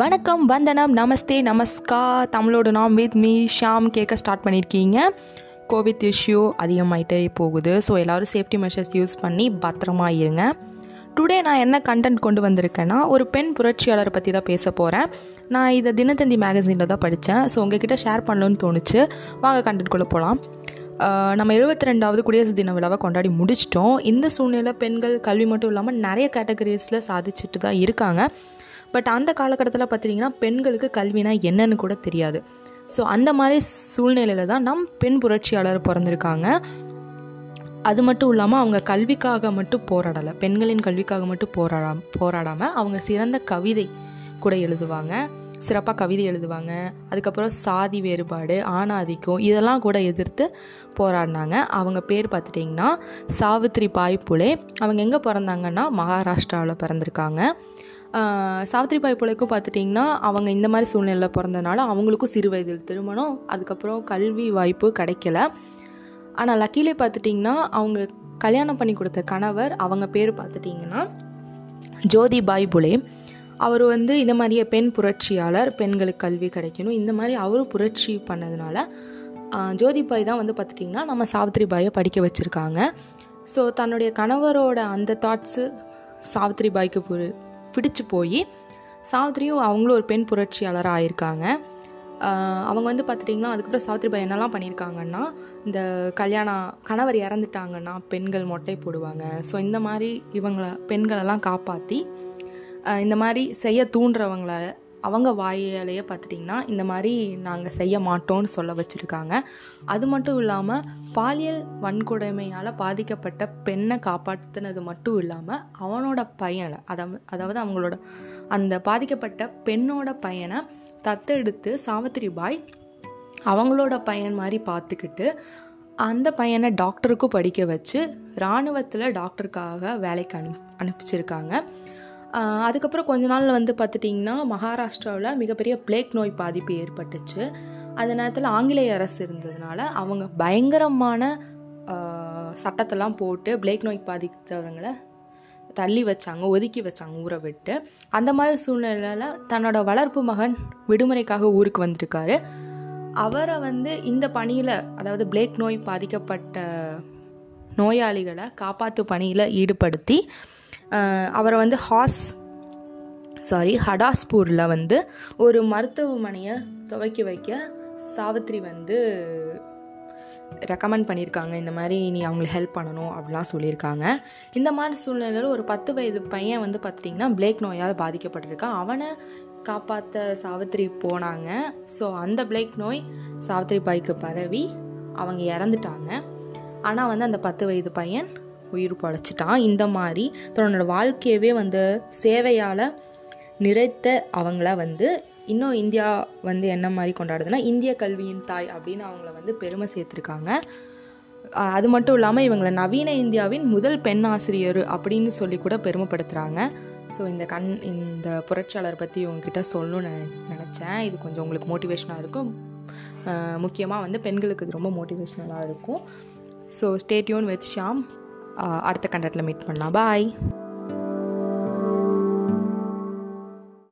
வணக்கம் வந்தனம் நமஸ்தே நமஸ்கா. தமிழோட நாம் வித் மீ ஷாம் கேட்க ஸ்டார்ட் பண்ணியிருக்கீங்க கோவிட் இஷ்யூ அதிகமாயிட்டே போகுது. ஸோ எல்லோரும் சேஃப்டி மெஷர்ஸ் யூஸ் பண்ணி பத்திரமா இருங்க. டுடே நான் என்ன கண்டென்ட் கொண்டு வந்திருக்கேன்னா ஒரு பெண் புரட்சியாளரை பற்றி தான் பேச போகிறேன் நான் இதை தினத்தந்தி மேகசினில் தான் படித்தேன் ஸோ உங்ககிட்ட ஷேர் பண்ணணும்னு தோணுச்சு. வாங்க கண்டென்ட்குள்ளே போகலாம் நம்ம எழுபத்தி ரெண்டாவது குடியரசு தின விழாவை கொண்டாடி முடிச்சிட்டோம். இந்த சூழ்நிலை பெண்கள் கல்வி மட்டும் இல்லாமல் நிறைய கேட்டகரிஸில் சாதிச்சுட்டு தான் இருக்காங்க. பட் அந்த காலகட்டத்தில் பார்த்துட்டிங்கன்னா பெண்களுக்கு கல்வினா என்னன்னு கூட தெரியாது. ஸோ அந்த மாதிரி சூழ்நிலையில் தான் நம் பெண் புரட்சியாளர் பிறந்திருக்காங்க. அது மட்டும் இல்லாமல் அவங்க கல்விக்காக மட்டும் போராடலை. பெண்களின் கல்விக்காக மட்டும் போராடா போராடாமல் அவங்க சிறந்த கவிதை கூட எழுதுவாங்க. சிறப்பாக கவிதை எழுதுவாங்க. அதுக்கப்புறம் சாதி வேறுபாடு ஆணாதிக்கம் இதெல்லாம் கூட எதிர்த்து போராடினாங்க. அவங்க பேர் பார்த்துட்டிங்கன்னா சாவித்ரி பாய் புலே அவங்க எங்கே பிறந்தாங்கன்னா மகாராஷ்டிராவில் பிறந்திருக்காங்க. ஆஹ் சாவித்ரி பாய் பார்த்துட்டிங்கன்னா அவங்க இந்த மாதிரி சூழ்நிலையில் பிறந்தனால அவங்களுக்கும் சிறு வயதில் திருமணம் அதுக்கப்புறம் கல்வி வாய்ப்பு கிடைக்கல. ஆனால் லக்கிலே பார்த்துட்டிங்கன்னா அவங்க கல்யாணம் பண்ணி கொடுத்த கணவர் அவங்க பேர் பார்த்துட்டிங்கன்னா ஜோதிபாய் புலே. அவர் வந்து இந்த மாதிரியே பெண் புரட்சியாளர் பெண்களுக்கு கல்வி கிடைக்கணும். இந்த மாதிரி அவரும் புரட்சி பண்ணதுனால ஜோதிபாய் தான் வந்து பார்த்துட்டிங்கன்னா நம்ம சாவித்ரி பாயை படிக்க வச்சுருக்காங்க. ஸோ தன்னுடைய கணவரோட அந்த தாட்ஸு சாவித்ரி பாய்க்கு பிடிச்சு போய் சாவித்திரியும் அவங்களும் ஒரு பெண் புரட்சியாளராக ஆயிருக்காங்க. அவங்க வந்து பார்த்துட்டிங்கன்னா அதுக்கப்புறம் சாவித்ரிபாய் என்னெல்லாம் பண்ணியிருக்காங்கன்னா இந்த கல்யாணம் கணவர் இறந்துட்டாங்கன்னா பெண்கள் மொட்டை போடுவாங்க. ஸோ இந்த மாதிரி இவங்களை பெண்களெல்லாம் காப்பாற்றி இந்த மாதிரி செய்ய தூண்டுறவங்கள அவங்க வாயிலேயே பார்த்துட்டிங்கன்னா இந்த மாதிரி நாங்கள் செய்ய மாட்டோம்னு சொல்ல வச்சுருக்காங்க. அது மட்டும் இல்லாமல் பாலியல் வன்கொடுமையால் பாதிக்கப்பட்ட பெண்ணை காப்பாற்றினது மட்டும் இல்லாமல் அவனோட பையனை அதாவது அதாவது அவங்களோட அந்த பாதிக்கப்பட்ட பெண்ணோட பையனை தத்தெடுத்து சாவித்திரி பாய் அவங்களோட பையன் மாதிரி பார்த்துக்கிட்டு அந்த பையனை டாக்டருக்கும் படிக்க வச்சு இராணுவத்தில் டாக்டருக்காக வேலைக்கு அனு அனுப்பிச்சிருக்காங்க. அதுக்கப்புறம் கொஞ்ச நாள் வந்து பார்த்துட்டிங்கன்னா மகாராஷ்டிராவில் மிகப்பெரிய பிளேக் நோய் பாதிப்பு ஏற்பட்டுச்சு. அந்த நேரத்தில் ஆங்கிலேய அரசு இருந்ததுனால அவங்க பயங்கரமான சட்டத்தெல்லாம் போட்டு பிளேக் நோய் பாதித்தவங்களை தள்ளி வச்சாங்க ஒதுக்கி வச்சாங்க ஊரை விட்டு. அந்த மாதிரி சூழ்நிலையில் தன்னோட வளர்ப்பு மகன் விடுமுறைக்காக ஊருக்கு வந்திருக்காரு. அவரை வந்து இந்த பணியில் அதாவது பிளேக் நோய் பாதிக்கப்பட்ட நோயாளிகளை காப்பாற்று பணியில் ஈடுபடுத்தி அவரை வந்து ஹாஸ் சாரி ஹடாஸ்பூரில் வந்து ஒரு மருத்துவமனையை துவக்கி வைக்க சாவித்ரி வந்து ரெக்கமெண்ட் பண்ணியிருக்காங்க. இந்த மாதிரி நீ அவங்களுக்கு ஹெல்ப் பண்ணணும் அப்படிலாம் சொல்லியிருக்காங்க. இந்த மாதிரி சூழ்நிலையில் ஒரு பத்து வயது பையன் வந்து பார்த்துட்டிங்கன்னா பிளேக் நோயால் பாதிக்கப்பட்டிருக்கான். அவனை காப்பாற்ற சாவித்ரி போனாங்க. ஸோ அந்த பிளேக் நோய் சாவித்ரி பாய்க்கு பரவி அவங்க இறந்துட்டாங்க. ஆனால் வந்து அந்த பத்து வயது பையன் உயிர் பழைச்சிட்டான் இந்த மாதிரி தன்னோட வாழ்க்கையவே வந்து சேவையால் நிறைத்த அவங்கள வந்து இன்னும் இந்தியா வந்து என்ன மாதிரி கொண்டாடுதுன்னா இந்திய கல்வியின் தாய் அப்படின்னு அவங்கள வந்து பெருமை சேர்த்துருக்காங்க. அது மட்டும் இல்லாமல் இவங்களை நவீன இந்தியாவின் முதல் பெண் ஆசிரியர் அப்படின்னு சொல்லி கூட பெருமைப்படுத்துகிறாங்க ஸோ இந்த கண் இந்த புரட்சியாளர் பற்றி உங்ககிட்ட சொல்லணும்னு நினை நினச்சேன். இது கொஞ்சம் உங்களுக்கு மோட்டிவேஷனாக இருக்கும். முக்கியமாக வந்து பெண்களுக்கு இது ரொம்ப மோட்டிவேஷ்னலாக இருக்கும். ஸோ ஸ்டேட்யூன் வித் ஷாம் அடுத்த கண்டத்தில் மீட் பண்ணலாம். பாய்